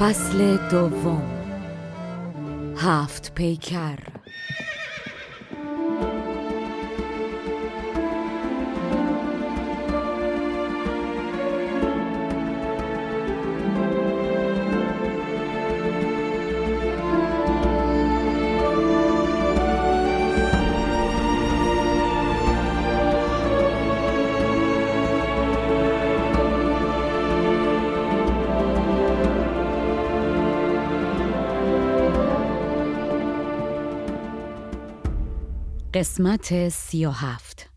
فصل دوم. هفت پیکر. قسمت سی و هفت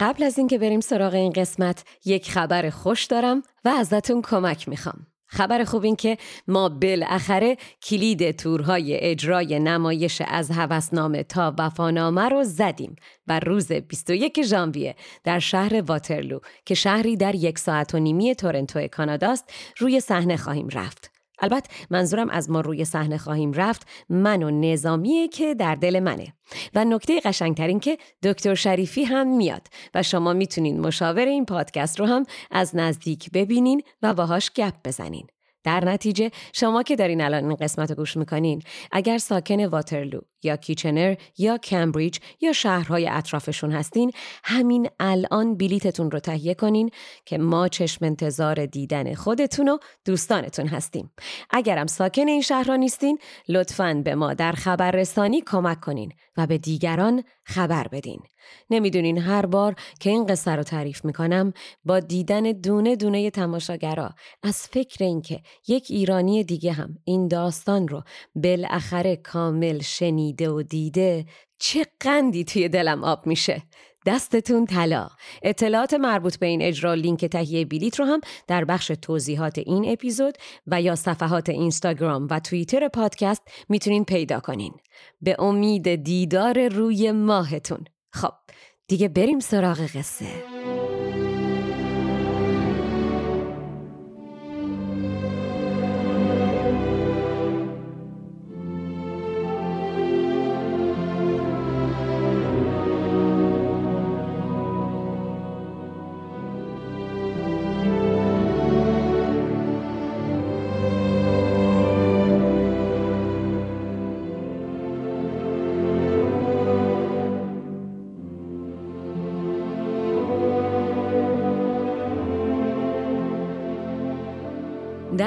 قبل از اینکه بریم سراغ این قسمت یک خبر خوش دارم و ازتون کمک می‌خوام. خبر خوب این که ما بالاخره کلید تورهای اجرای نمایش از هوسنامه تا وفانامه رو زدیم و روز 21 ژانویه در شهر واترلو که شهری در یک ساعت و نیمی تورنتو کاناداست روی صحنه خواهیم رفت. البته منظورم از ما روی صحنه خواهیم رفت من و نظامیه که در دل منه. و نکته قشنگترین که دکتر شریفی هم میاد و شما می‌تونین مشاور این پادکست رو هم از نزدیک ببینین و باهاش گپ بزنین. در نتیجه شما که دارین الان این قسمت رو گوش می‌کنین اگر ساکن واترلو یا کیچنر یا کمبریج یا شهرهای اطرافشون هستین همین الان بلیتتون رو تهیه کنین که ما چشم انتظار دیدن خودتون و دوستانتون هستیم. اگرم ساکن این شهرها نیستین لطفاً به ما در خبررسانی کمک کنین و به دیگران خبر بدین. نمی‌دونین هر بار که این قصه رو تعریف می‌کنم با دیدن دونه دونه تماشاگرا از فکر اینکه یک ایرانی دیگه هم این داستان رو بالاخره کامل شنیده و دیده چه قندی توی دلم آب میشه. دستتون طلا. اطلاعات مربوط به این اجرا لینک تهیه بلیت رو هم در بخش توضیحات این اپیزود و یا صفحات اینستاگرام و توییتر پادکست می‌تونین پیدا کنین. به امید دیدار روی ماهتون. خب دیگه بریم سراغ قصه.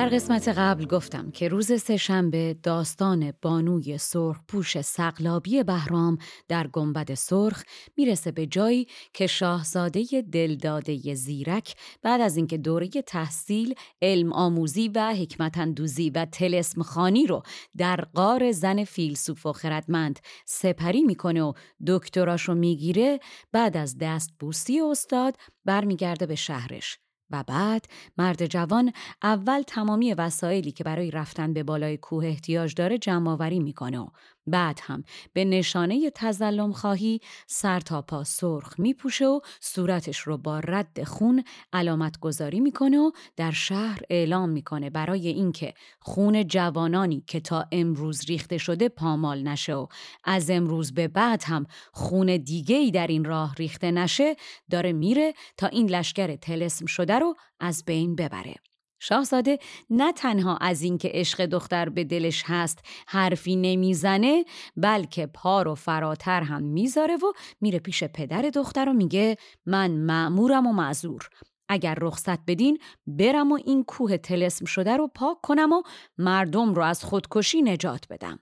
در قسمت قبل گفتم که روز سهشنبه داستان بانوی سرخ پوش سقلابی بهرام در گنبد سرخ می‌رسه به جایی که شاهزاده دلداده زیرک بعد از اینکه دوره تحصیل، علم آموزی و حکمت اندوزی و تلسم خانی رو در قار زن فیلسوف و خردمند سپری می‌کنه و دکتراشو می‌گیره بعد از دست بوسی استاد برمیگرده به شهرش. و بعد مرد جوان اول تمامی وسایلی که برای رفتن به بالای کوه احتیاج داره جمع آوری می‌کنه و بعد هم به نشانه تزلم خواهی سر تا پا سرخ میپوشه و صورتش رو با رد خون علامت گذاری می‌کنه و در شهر اعلام می‌کنه برای اینکه خون جوانانی که تا امروز ریخته شده پامال نشه و از امروز به بعد هم خون دیگه ای در این راه ریخته نشه داره میره تا این لشکر تلسم شده رو از بین ببره. شاهزاده نه تنها از اینکه عشق دختر به دلش هست حرفی نمی‌زنه بلکه پا رو فراتر هم می‌ذاره و میره پیش پدر دختر و میگه من معمورم و معذور. اگر رخصت بدین برم و این کوه تلسم شده رو پاک کنم و مردم رو از خودکشی نجات بدم.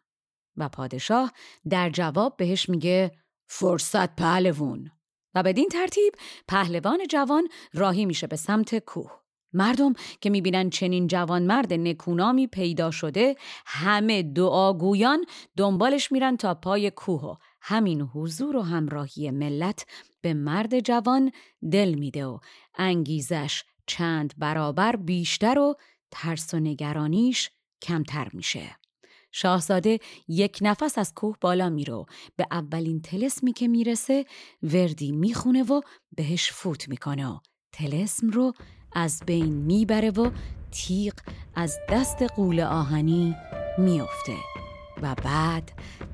و پادشاه در جواب بهش میگه فرصت پهلوون و بدین ترتیب پهلوان جوان راهی میشه به سمت کوه. مردم که می‌بینن چنین جوان مرد نکونامی پیدا شده همه دعاگویان دنبالش میرن تا پای کوه و همین حضور و همراهی ملت به مرد جوان دل میده و انگیزش چند برابر بیشتر و ترس و نگرانیش کمتر میشه. شاهزاده یک نفس از کوه بالا میرو به اولین تلسمی که می‌رسه وردی می‌خونه و بهش فوت می‌کنه و تلسم رو از بین می‌بره و تیغ از دست قول آهنی میافته و بعد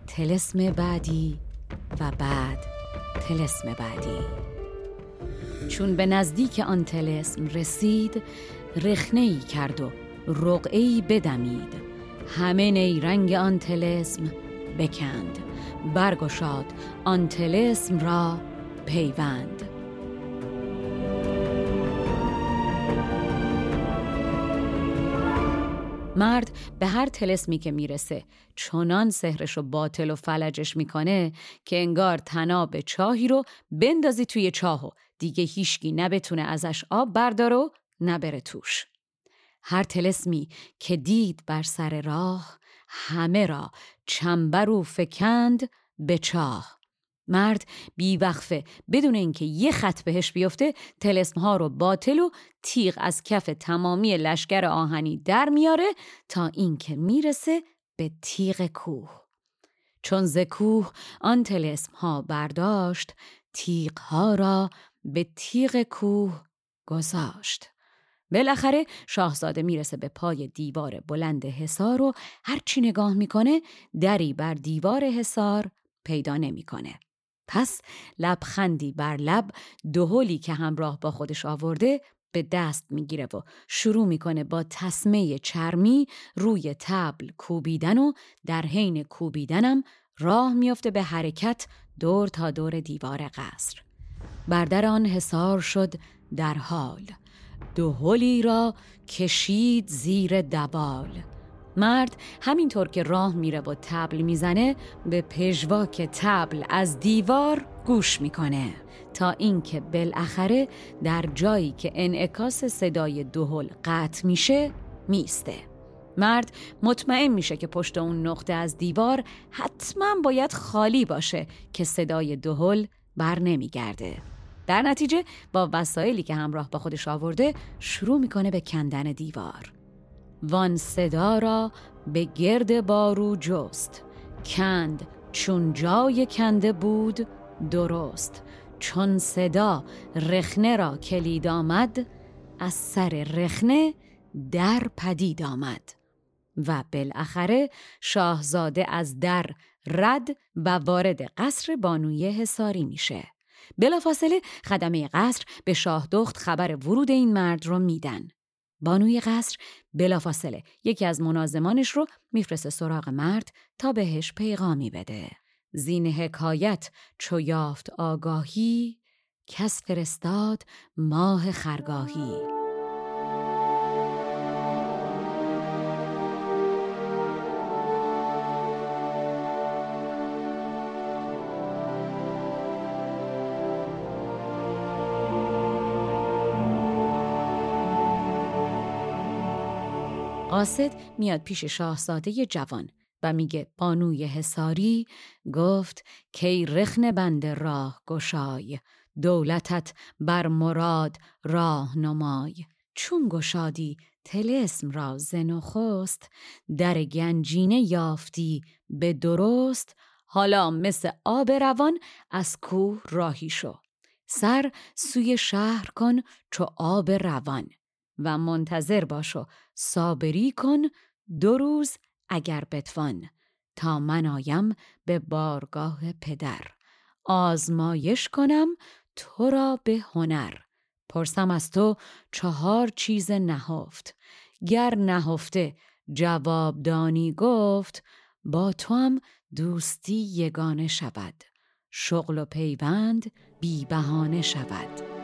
تلسم بعدی و بعد تلسم بعدی. چون به نزدیک آن تلسم رسید رخنه کرد و رقعه ای بدمید. همه نیرنگ آن تلسم بکند. برگشاد آن تلسم را پیوند. مرد به هر تلسمی که می‌رسه چنان سهرش و باطل و فلجش می‌کنه که انگار تناب چاهی رو بندازی توی چاه و دیگه هیشگی نبتونه ازش آب بردار و نبره توش. هر تلسمی که دید بر سر راه همه را چنبر و فکند به چاه. مرد بیوقفه. بدون اینکه یه خط بهش بیفته تلسم ها رو باطل و تیغ از کف تمامی لشکر آهنی در میاره تا اینکه می‌رسه به تیغ کوه. چون ز کوه آن تلسم ها برداشت تیغ ها را به تیغ کوه گذاشت. بالاخره شاهزاده می‌رسه به پای دیوار بلند حصار و هرچی نگاه می‌کنه دری بر دیوار حصار پیدا نمی‌کنه. پس لبخندی بر لب دهلی که همراه با خودش آورده به دست می‌گیره و شروع می‌کنه با تسمه چرمی روی تبل کوبیدن و در حین کوبیدنم راه میافته به حرکت دور تا دور دیوار قصر. بردر آن حصار شد در حال. دهلی را کشید زیر دبال مرد همینطور که راه میره و تبل می‌زنه به پژواک تبل از دیوار گوش می‌کنه تا اینکه بالاخره در جایی که انعکاس صدای دهل قطع میشه میسته. مرد مطمئن میشه که پشت اون نقطه از دیوار حتما باید خالی باشه که صدای دهل بر نمیگرده. در نتیجه با وسایلی که همراه با خودش آورده شروع می‌کنه به کندن دیوار. وان صدا را به گرد بارو جست. کند چون جای کنده بود درست. چون صدا رخنه را کلید آمد از سر رخنه در پدید آمد. و بالاخره شاهزاده از در رد و وارد قصر بانوی حساری میشه. بلافاصله خدمه قصر به شاه دخت خبر ورود این مرد رو میدن. بانوی قصر بلافاصله یکی از منازمانش رو میفرسته سراغ مرد تا بهش پیغامی بده. زین حکایت چو یافت آگاهی کس فرستاد ماه خرگاهی قاصد میاد پیش شاهزاده جوان و میگه بانوی حساری گفت کی رخن بند راه گشای دولتت بر مراد راه نمای چون گشادی تلسم را زنخست در گنجینه یافتی به درست حالا مثل آب روان از کوه راهی شو. سر سوی شهر کن چو آب روان و منتظر باشو صابری کن دو روز اگر بتوان تا من آیم به بارگاه پدر. آزمایش کنم تو را به هنر. پرسم از تو چهار چیز نهفت. گر نهفته جواب دانی گفت با تو هم دوستی یگانه شود. شغل و پیوند بی بهانه شود.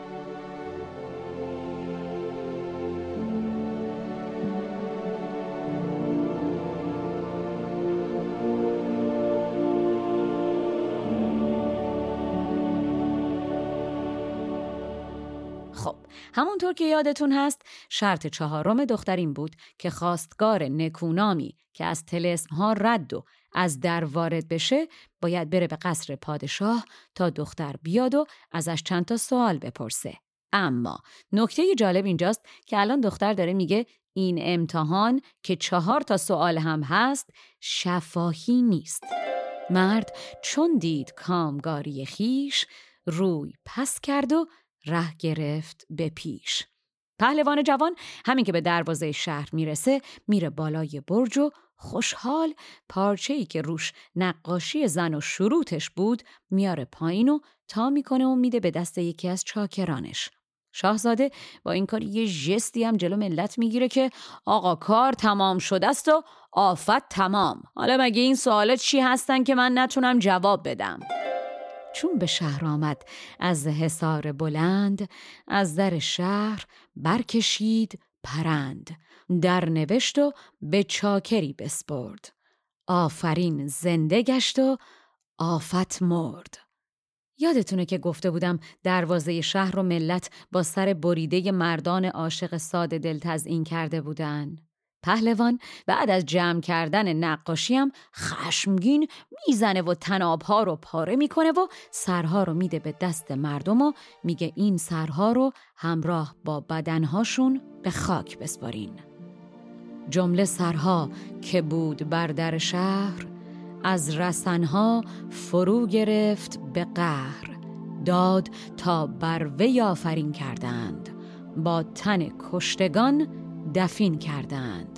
خب همونطور که یادتون هست شرط چهارم دختر این بود که خواستگار نکونامی که از تلسم ها رد و از در وارد بشه باید بره به قصر پادشاه تا دختر بیاد و ازش چند تا سوال بپرسه. اما نکته جالب اینجاست که الان دختر داره میگه این امتحان که چهار تا سوال هم هست شفاهی نیست. مرد چون دید کامگاری خیش روی پس کرد و ره گرفت به پیش. پهلوان جوان همین که به دروازه شهر می‌رسه میره بالای برج و خوشحال پارچه ای که روش نقاشی زن و شروطش بود میاره پایین و تا می‌کنه و میده به دست یکی از چاکرانش. شاهزاده با این کار یه جستی هم جلو ملت می‌گیره که آقا کار تمام شده است و آفت تمام. حالا مگه این سوالات چی هستن که من نتونم جواب بدم؟ چون به شهر آمد. از حصار بلند از در شهر برکشید پرند. در نوشت و به چاکری بسپرد. آفرین زنده گشت و آفت مرد. یادتونه که گفته بودم دروازه شهر و ملت با سر بریده مردان عاشق ساده دل تزئین کرده بودن؟ پهلوان بعد از جمع کردن نقاشی هم خشمگین می‌زنه و تنابها رو پاره می‌کنه و سرها رو میده به دست مردم و میگه این سرها رو همراه با بدنهاشون به خاک بسپارین. جمله سرها که بود بر در شهر از رسنها فرو گرفت به قهر. داد تا بر وی آفرین کردند. با تن کشتگان دفین کردند.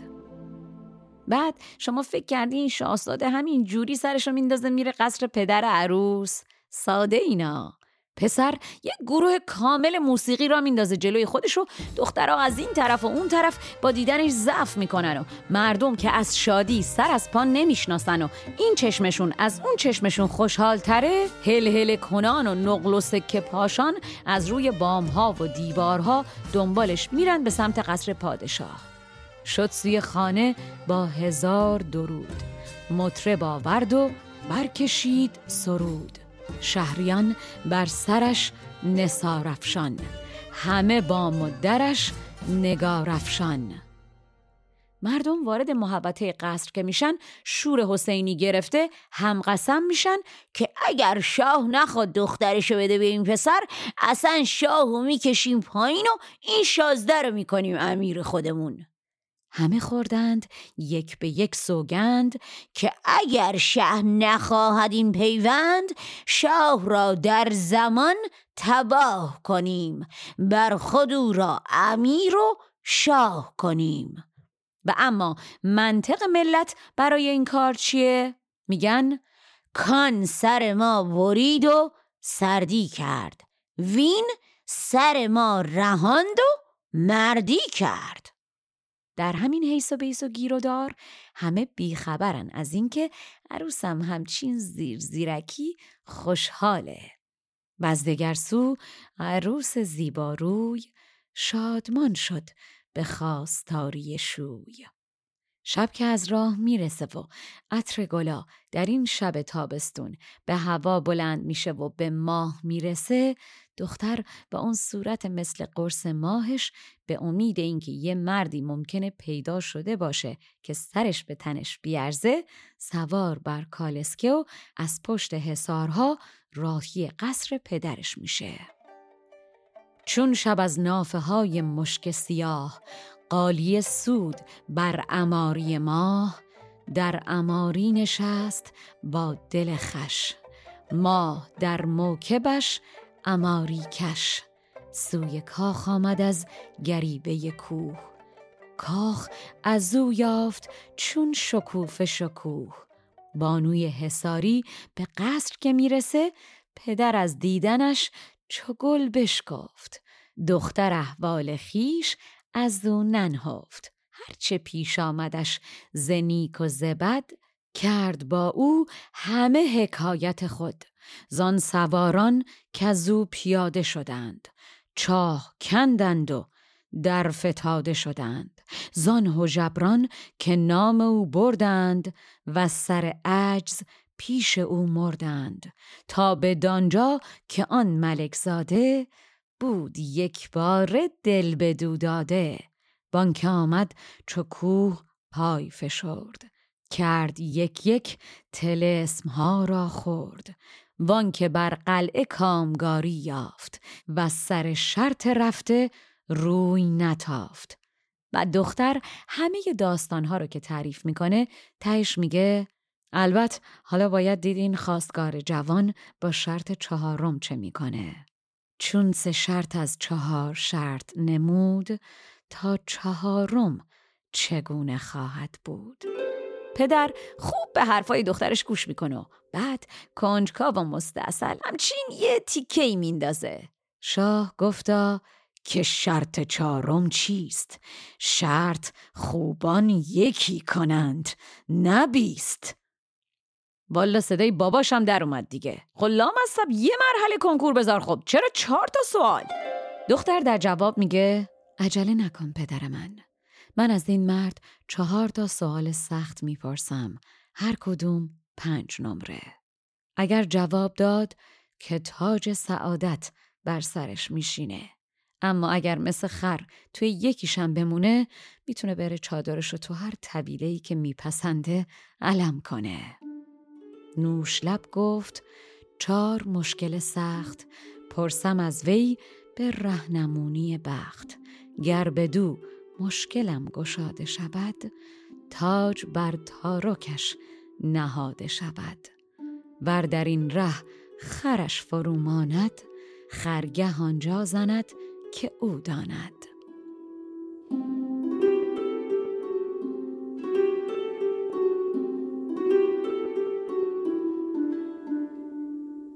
بعد شما فکر کردی این شاهزاده همین جوری سرشو میندازه میره قصر پدر عروس؟ ساده اینا. پسر یک گروه کامل موسیقی را میندازه جلوی خودش و دخترها از این طرف و اون طرف با دیدنش ضعف می‌کنن و مردم که از شادی سر از پا نمی‌شناسن و این چشمشون از اون چشمشون خوشحال تره هل هل کنان و نقل و سکه پاشان از روی بامها و دیوارها دنبالش میرن به سمت قصر پادشاه. شد سوی خانه با هزار درود. مطرب آورد و برکشید سرود. شهریان بر سرش نسارفشان همه با مدرش نگارفشان مردم وارد محبته قصر که میشن شور حسینی گرفته هم قسم میشن که اگر شاه نخواد دخترشو بده به این پسر اصلا شاهو می‌کشیم پایین و این شازده رو می‌کنیم امیر خودمون. همه خوردند یک به یک سوگند که اگر شه نخواهد این پیوند شاه را در زمان تباه کنیم بر خود او را امیر و شاه کنیم و اما منطق ملت برای این کار چیه؟ میگن کان سر ما برید و سردی کرد وین سر ما رهاند و مردی کرد در همین حیث و بیس و گیر و دار همه بیخبرن. از اینکه عروسم همچین زیر زیرکی خوشحاله. و از دگر سو عروس زیباروی شادمان شد به خواستاری شوی. شب که از راه می‌رسه و عطر گلا در این شب تابستون به هوا بلند میشه و به ماه می‌رسه دختر با اون صورت مثل قرص ماهش به امید اینکه یه مردی ممکنه پیدا شده باشه که سرش به تنش بیارزه سوار بر کالسکه و از پشت حسارها راهی قصر پدرش میشه. چون شب از نافه های مشک سیاه قالی سود بر اماری ماه در اماری نشست با دل خش. ما در موکبش اماری کش. سوی کاخ آمد از گریبه کوه. کاخ از او یافت چون شکوف شکوه. بانوی حساری به قصر که می‌رسه پدر از دیدنش چو گل بشکفت دختر احوال خیش از او ننهفت هرچه پیش آمدش زنیک و زبد کرد با او همه حکایت خود. زان سواران که او پیاده شدند چاه کندند و در فتاده شدند. زان هژبران که نام او بردند و سر عجز پیش او مردند تا به دانجا که آن ملک زاده بود یک بار دل بدو داده. بانکه آمد چو کوه پای فشرد کرد یک یک تلسم ها را خورد. وان که بر قلعه کامگاری یافت و سر شرط رفته روی نتافت. و دختر همه داستانها رو که تعریف می‌کنه تهش میگه البته حالا باید دید این خواستگار جوان با شرط چهارم چه می‌کنه. چون سه شرط از چهار شرط نمود تا چهارم چگونه خواهد بود؟ پدر خوب به حرفای دخترش گوش می‌کنه. بعد کنجکاو و مستاصل همچین یه تیکه ای میندازه. شاه گفتا که شرط چهارم چیست؟ شرط خوبان یکی کنند نبیست والا صدای باباشم در اومد دیگه. خلام خب یه مرحله کنکور بذار خب. چرا چهار تا سوال؟ دختر در جواب میگه عجله نکن پدر من. من از این مرد چهار تا سوال سخت می‌پرسم. هر کدوم پنج نمره. اگر جواب داد که تاج سعادت بر سرش میشینه. اما اگر مثل خر توی یکیشم بمونه می‌تونه بره چادرش رو تو هر طبیله که میپسنده علم کنه. نوش لب گفت چار مشکل سخت. پرسم از وی به رهنمونی بخت. گر بدو مشکلم گشاده شود تاج بر تارکش نهاده شود. ور در این ره خرش فروماند خرگه آنجا زند که او داند.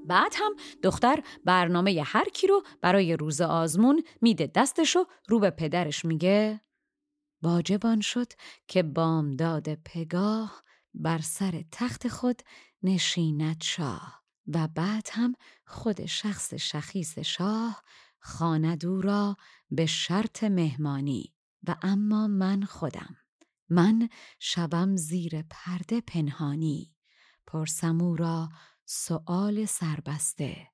بعد هم دختر برنامه هر کی رو برای روز آزمون میده دستشو رو به پدرش میگه. واجبان شد که بامداد پگاه بر سر تخت خود نشیند شاه و بعد هم خود شخص شخیص شاه خاند او را به شرط مهمانی و اما من خودم. من شبم زیر پرده پنهانی. پرسم او را سؤال سربسته.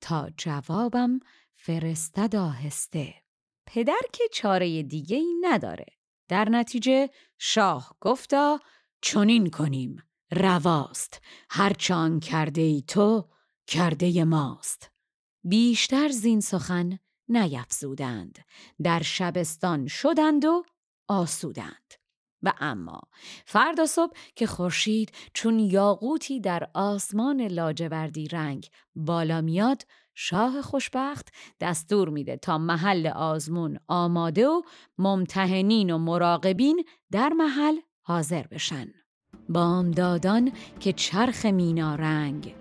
تا جوابم فرستد آهسته. پدر که چاره دیگه ای نداره. در نتیجه شاه گفتا چنین کنیم رواست هرچان کرده ای تو کرده ماست. بیشتر زین سخن نیفزودند در شبستان شدند و آسودند. و اما فردا صبح که خورشید چون یاقوتی در آسمان لاجوردی رنگ بالا میاد شاه خوشبخت دستور میده تا محل آزمون آماده و ممتحنین و مراقبین در محل حاضر بشن. بامدادان که چرخ مینا رنگ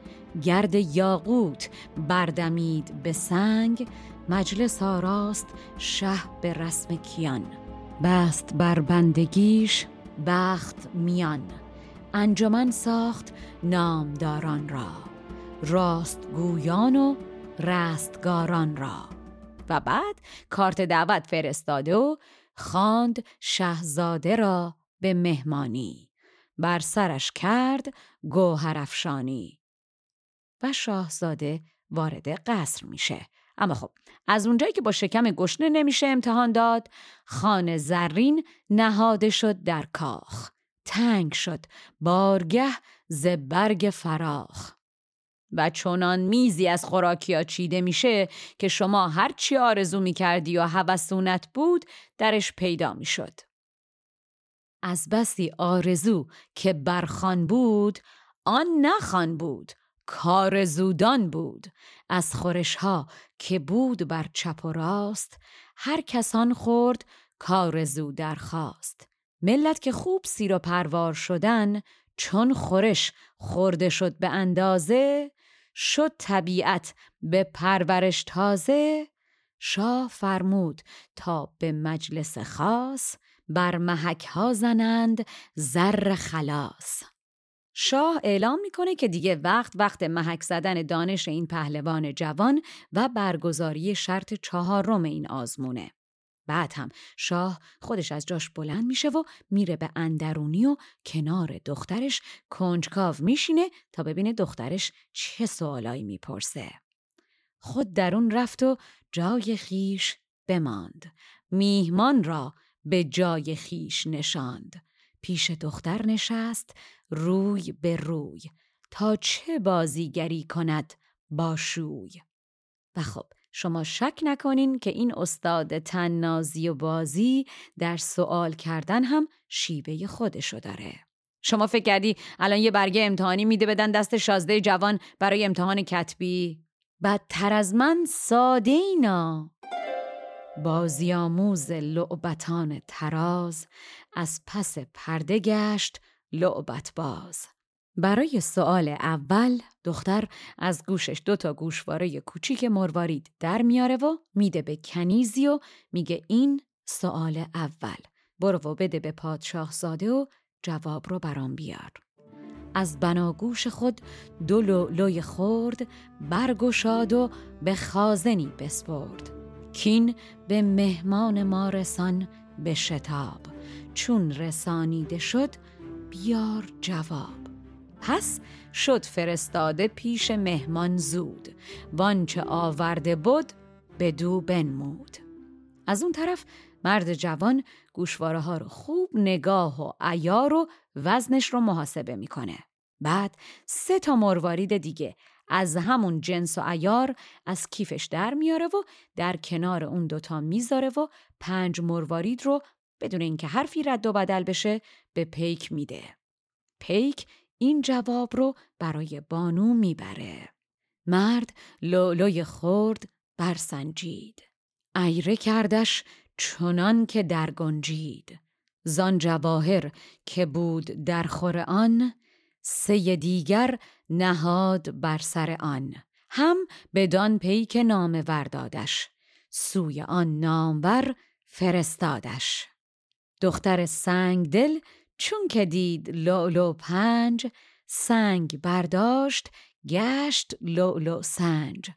گرد یاقوت بردمید به سنگ مجلس آراست شه به رسم کیان. بست بر بندگیش بخت میان انجمن ساخت نامداران را. راست گویان و رستگاران را. و بعد کارت دعوت فرستاده و خواند شهزاده را به مهمانی. بر سرش کرد گوهرفشانی و شاهزاده وارد قصر میشه. اما خب از اونجایی که با شکم گشنه نمیشه امتحان داد خانه زرین نهاده شد در کاخ. تنگ شد. بارگه ز برگ فراخ. و چونان میزی از خوراکیا چیده میشه که شما هر چی آرزو می‌کردی و هوسونت بود درش پیدا می‌شد. از بسی آرزو که برخان بود آن نخان بود کار زودان بود. از خورش ها که بود بر چپ و راست هر کسان خورد کار زو درخواست. ملت که خوب سیر و پروار شدن چون خورش خورده شد به اندازه شد طبیعت به پرورش تازه شاه فرمود تا به مجلس خاص بر محک ها زنند زر خلاص شاه اعلام می‌کنه که دیگه وقت وقت محک زدن دانش این پهلوان جوان و برگزاری شرط چهارم این آزمونه. بعد هم شاه خودش از جاش بلند میشه و میره به اندرونی و کنار دخترش کنجکاو میشینه تا ببینه دخترش چه سوالایی می‌پرسه. خود درون رفت و جای خیش بماند. میهمان را به جای خیش نشاند. پیش دختر نشست روی به روی تا چه بازیگری کند با شوی و خب شما شک نکنین که این استاد تننازی و بازی در سوال کردن هم شیبه خودشو داره. شما فکر کردی الان یه برگه امتحانی میده بدن دست شازده جوان برای امتحان کتبی؟ بدتر از من ساده اینا. بازیاموز لعبتان تراز از پس پرده گشت لعبت باز. برای سوال اول دختر از گوشش دو تا گوشواره کوچیک مروارید در میاره و میده به کنیزی و میگه این سوال اول. برو و بده به پادشاه ساده و جواب رو برام بیار. از بناگوش خود دو لوی خورد برگشاد و به خازنی بسپرد. کین به مهمان ما رسان به شتاب. چون رسانیده شد بیار جواب. پس شد فرستاده پیش مهمان زود. وانچه آورده بود به دو بنمود. از اون طرف مرد جوان گوشواره ها رو خوب نگاه و ایار و وزنش رو محاسبه می‌کنه. بعد سه تا مروارید دیگه از همون جنس و ایار از کیفش در میاره و در کنار اون دوتا می‌ذاره و پنج مروارید رو بدون اینکه حرفی رد و بدل بشه به پیک میده. پیک این جواب رو برای بانو می‌بره. مرد لولوی خورد برسنجید. ایره کردش چنان که در گنجید. زان جواهر که بود در خور آن سه دیگر نهاد بر سر آن هم بدان پیک نام وردادش سوی آن نامور فرستادش دختر سنگ دل چون که دید لولو پنج سنگ برداشت گشت لولو سنج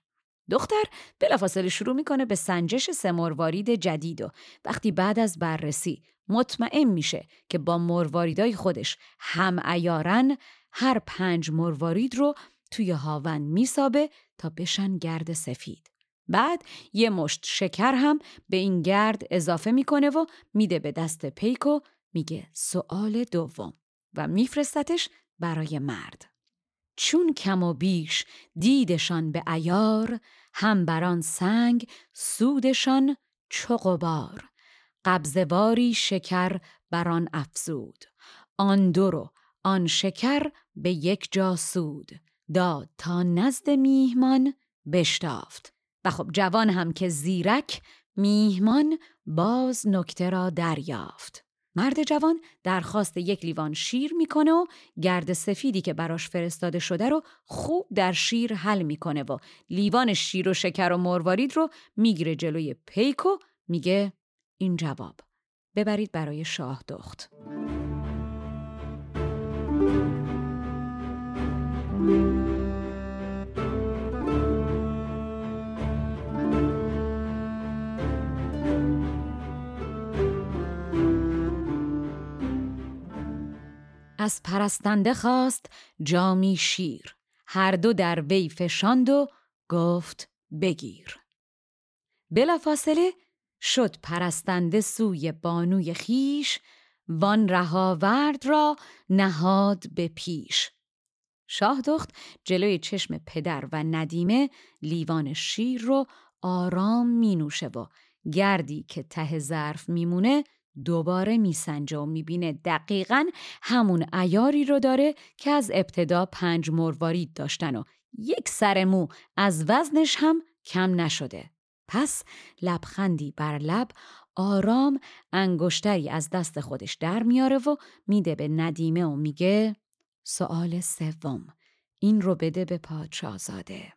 دختر بلافاصله شروع می‌کنه به سنجش سه جدید و وقتی بعد از بررسی مطمئن میشه که با مرواریدای خودش هم ایارن هر پنج مروارید رو توی هاون میسابه تا بشن گرد سفید. بعد یه مشت شکر هم به این گرد اضافه می‌کنه و میده به دست پیک و میگه سوال دوم و میفرستتش برای مرد. چون کم و بیش دیدشان به ایار هم بران سنگ سودشان چقبار قبضواری شکر بران افزود. آن دو رو آن شکر به یک جا سود. داد تا نزد میهمان بشتافت. و خب جوان هم که زیرک میهمان باز نکته را دریافت. مرد جوان درخواست یک لیوان شیر می‌کنه و گرد سفیدی که براش فرستاده شده رو خوب در شیر حل می‌کنه و لیوان شیر و شکر و مروارید رو می‌گیره جلوی پیک و میگه این جواب. ببرید برای شاه دخت. از پرستنده خواست جامی شیر. هر دو در وی فشاند و گفت بگیر. بلافاصله شد پرستنده سوی بانوی خیش وان رهاورد را نهاد به پیش. شاه دخت جلوی چشم پدر و ندیمه لیوان شیر رو آرام می نوشه و گردی که ته ظرف میمونه دوباره میسنجه و می‌بینه دقیقا همون ایاری رو داره که از ابتدا پنج مروارید داشتن و یک سر مو از وزنش هم کم نشده. پس لبخندی بر لب آرام انگشتری از دست خودش در میاره و میده به ندیمه و میگه سوال سوم این رو بده به پادشاهزاده.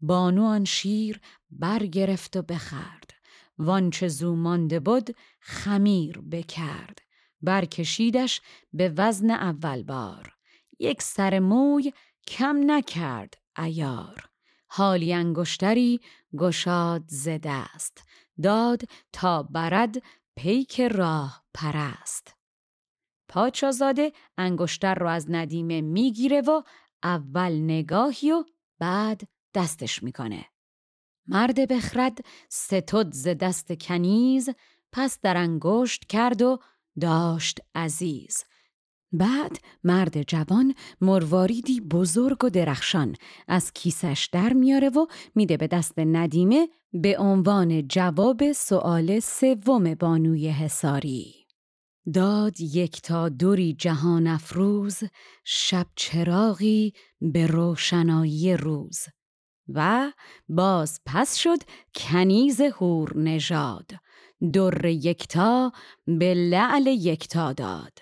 بانو آن شیر برگرفت و بخرد وانچه زو مانده بود خمیر بکرد. برکشیدش به وزن اول بار. یک سر موی کم نکرد ایار حالی انگشتری گشاد زده است داد تا برد پیک راه پرست. پادشازاده انگشتر رو از ندیمه می‌گیره و اول نگاهی و بعد دستش می‌کنه. مرد بخرد ستد ز دست کنیز پس در انگشت کرد و داشت عزیز بعد مرد جوان مرواریدی بزرگ و درخشان از کیسش در میاره و میده به دست ندیمه به عنوان جواب سؤال سوم بانوی حساری. داد یک تا دوری جهان افروز شب چراغی به روشنایی روز و باز پس شد کنیز هور نژاد در یکتا به لعل یکتا داد.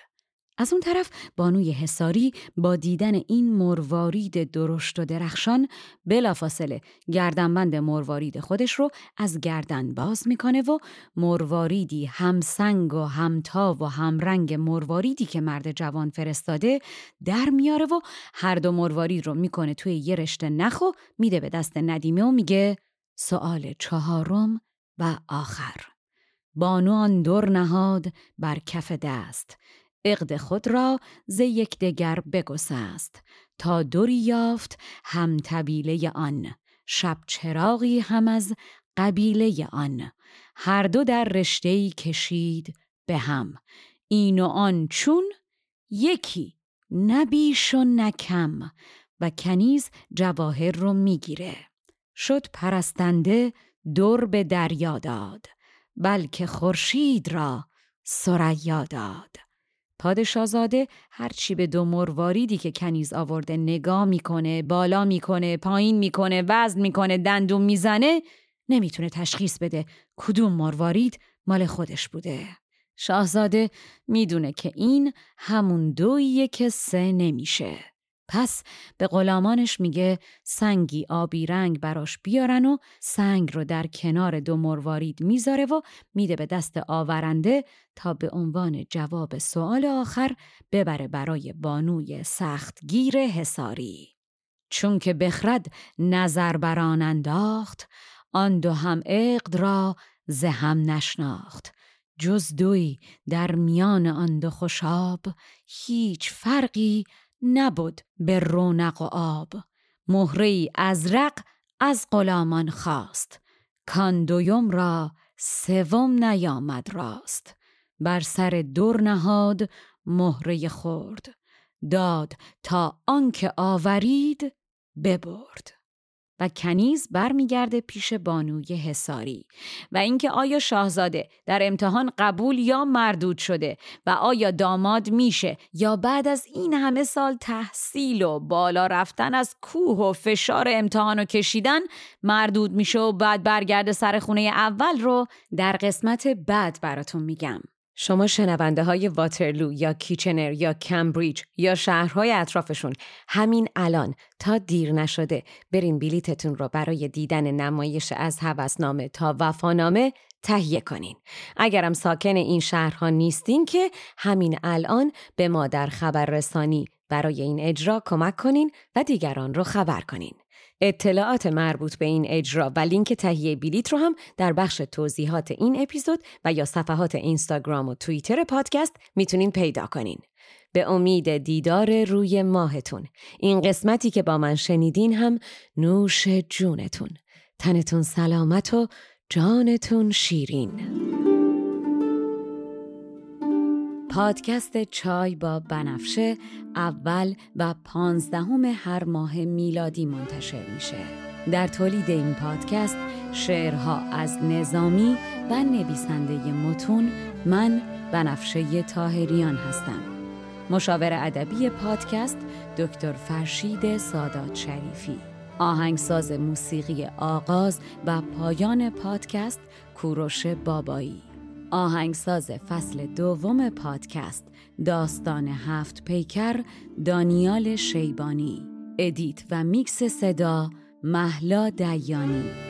از اون طرف بانوی حساری با دیدن این مروارید درشت و درخشان بلافاصله گردنبند مروارید خودش رو از گردن باز می‌کنه و مرواریدی همسنگ و همتا و همرنگ مرواریدی که مرد جوان فرستاده در میاره و هر دو مروارید رو می‌کنه توی یه رشته نخ میده به دست ندیمه و میگه سوال چهارم و آخر. بانو آن دور نهاد بر کف دست. اقد خود را ز یکدیگر بگسست تا دوری یافت هم طبیله آن شب چراغی هم از قبیله آن. هر دو در رشتهی کشید به هم این و آن چون یکی نبیش و نکم و کنیز جواهر رو می‌گیره. شد پرستنده دور به دریا داد بلکه خورشید را سریا داد. پادشاهزاده هرچی به دو مرواریدی که کنیز آورده نگاه می‌کنه بالا می‌کنه پایین می‌کنه وزن می‌کنه دندون می‌زنه نمی‌تونه تشخیص بده کدوم مروارید مال خودش بوده. شاهزاده می‌دونه که این همون دوییه که سه نمیشه. پس به غلامانش میگه سنگی آبی رنگ براش بیارن و سنگ رو در کنار دو مروارید می‌ذاره و میده به دست آورنده تا به عنوان جواب سوال آخر ببره برای بانوی سختگیر حساری. چون که بخرد نظر بران انداخت آن دو هم اقد را زهم نشناخت جز دوی در میان آن دو خوشاب هیچ فرقی نبود به رونق و آب. مهره ازرق از غلامان خواست. کان دویم را سوم نیامد راست. بر سر دور نهاد مهره خورد داد تا آنکه آورید ببرد. و کنیز برمیگرده پیش بانوی حساری و اینکه آیا شاهزاده در امتحان قبول یا مردود شده و آیا داماد میشه یا بعد از این همه سال تحصیل و بالا رفتن از کوه و فشار امتحان و کشیدن مردود میشه و بعد برگرده سر خونه اول رو در قسمت بعد براتون میگم. شما شنونده های واترلو یا کیچنر یا کمبریج یا شهرهای اطرافشون همین الان تا دیر نشده برین بلیتتون رو برای دیدن نمایش از هوسنامه تا وفانامه تهیه کنین. اگرم ساکن این شهرها نیستین که همین الان به ما در خبررسانی برای این اجرا کمک کنین و دیگران رو خبر کنین. اطلاعات مربوط به این اجرا و لینک تهیه بلیت رو هم در بخش توضیحات این اپیزود و یا صفحات اینستاگرام و توییتر پادکست می‌تونین پیدا کنین. به امید دیدار روی ماهتون. این قسمتی که با من شنیدین هم نوش جونتون. تنتون سلامت و جانتون شیرین. پادکست چای با بنفشه اول و پانزدهم هر ماه میلادی منتشر میشه. در تولید این پادکست شعرها از نظامی و نویسنده متون من بنفشه تاهریان هستم. مشاور ادبی پادکست دکتر فرشید سادات شریفی. آهنگساز موسیقی آغاز و پایان پادکست کوروش بابایی. آهنگساز فصل دوم پادکست داستان هفت پیکر دانیال شیبانی. edit و میکس صدا مهلا دیانی.